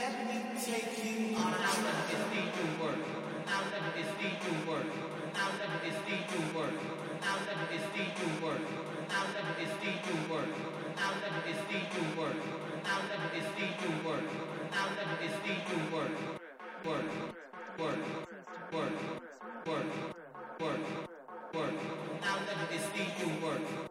Let me take you out of this deep work. Work. Out of this deep work. Out of this deep work. Out of this deep work. Out of this deep work. Out of this deep work. Out of this deep work. Work. Work. Work. Work. Work. Work. Out of this deep work.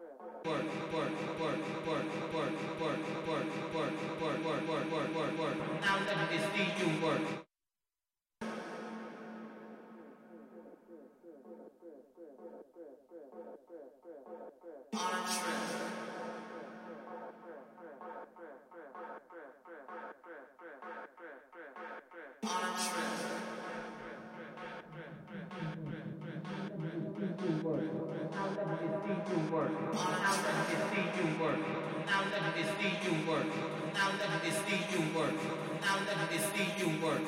Network. Work. How does it see you work? How does it see you work? Now let me see you work. Now let me see you work. Now let me see you work.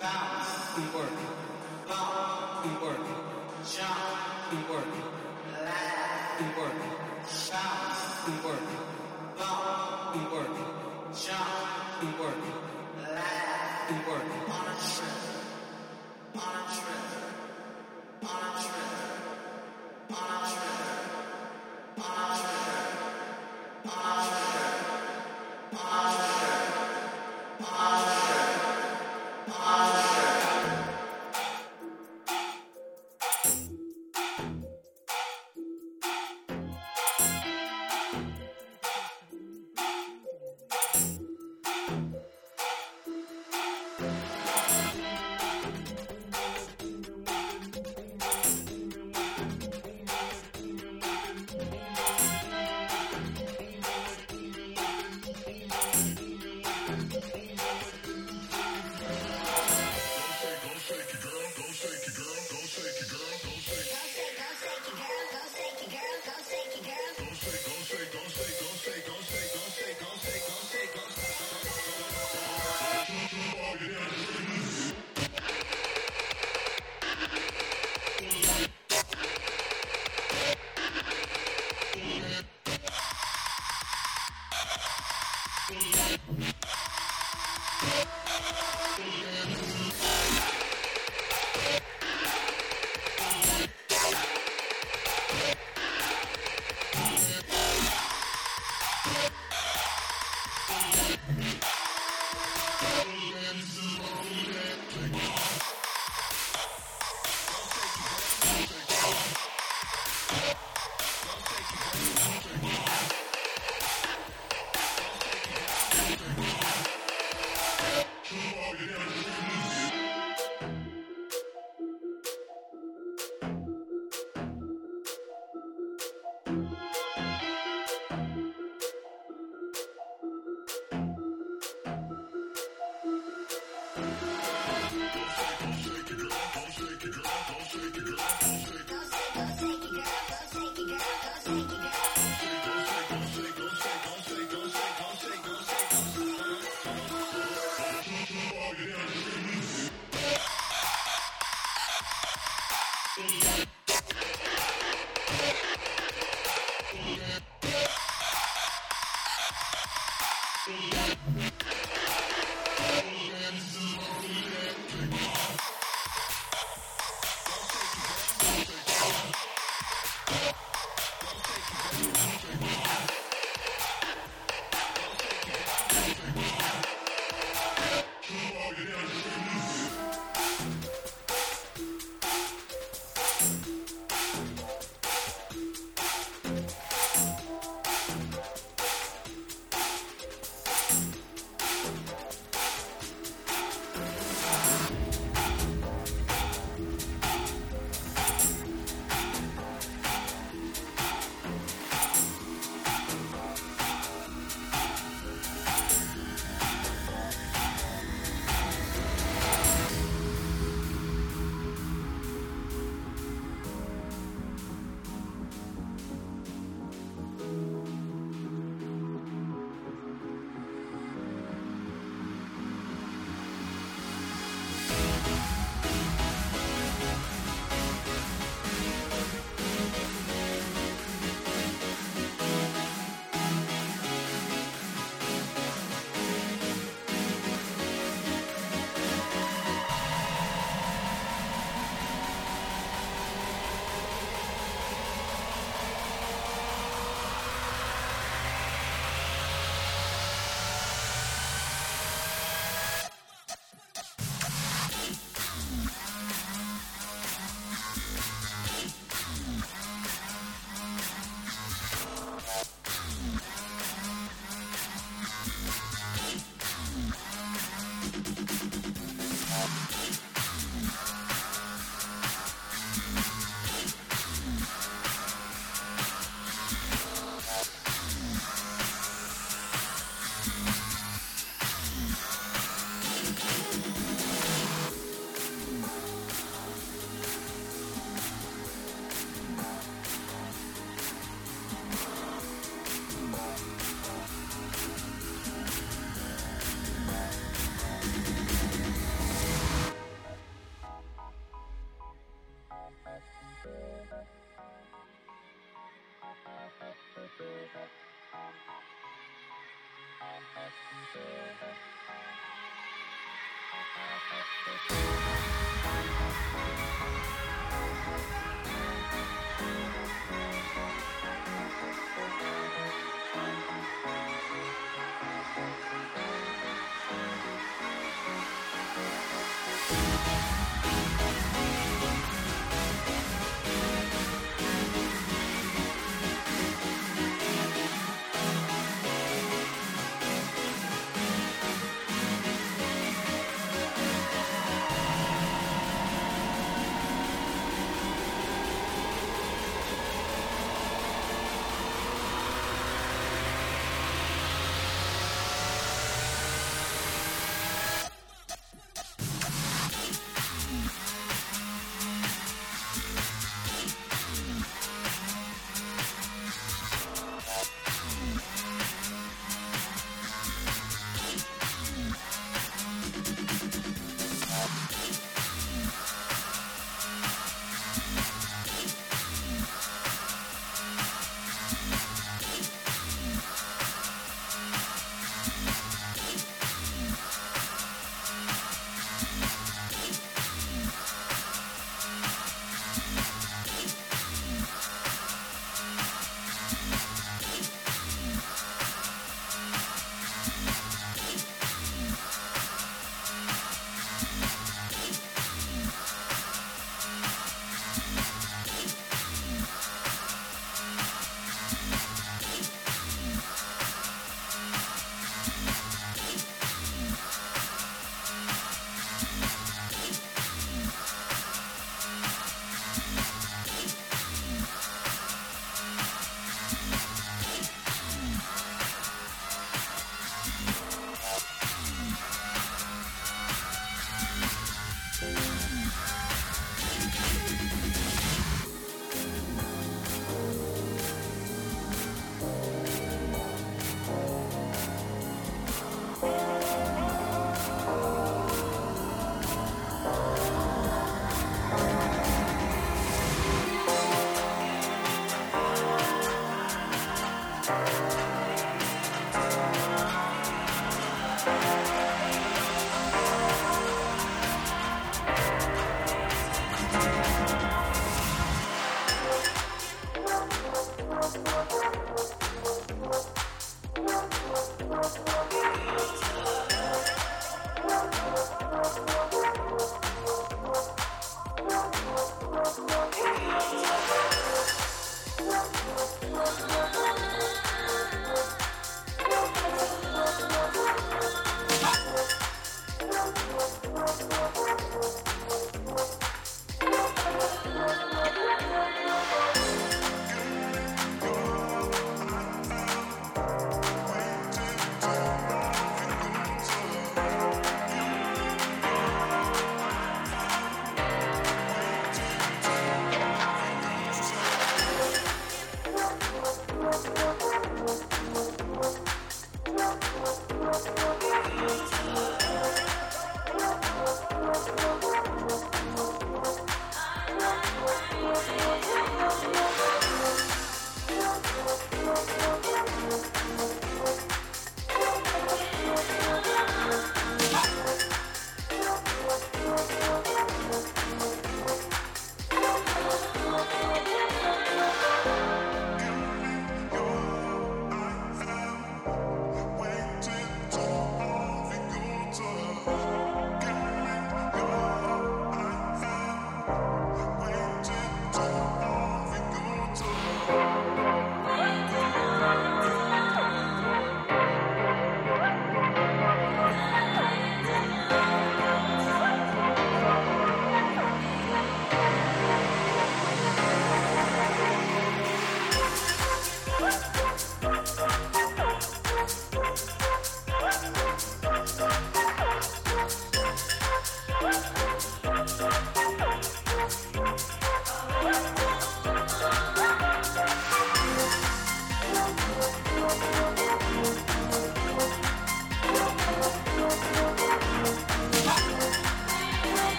Bow to work. Bow to work. Shout to work. Laugh to work. Shout to work. Bow to work. Shout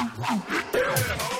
Yeah.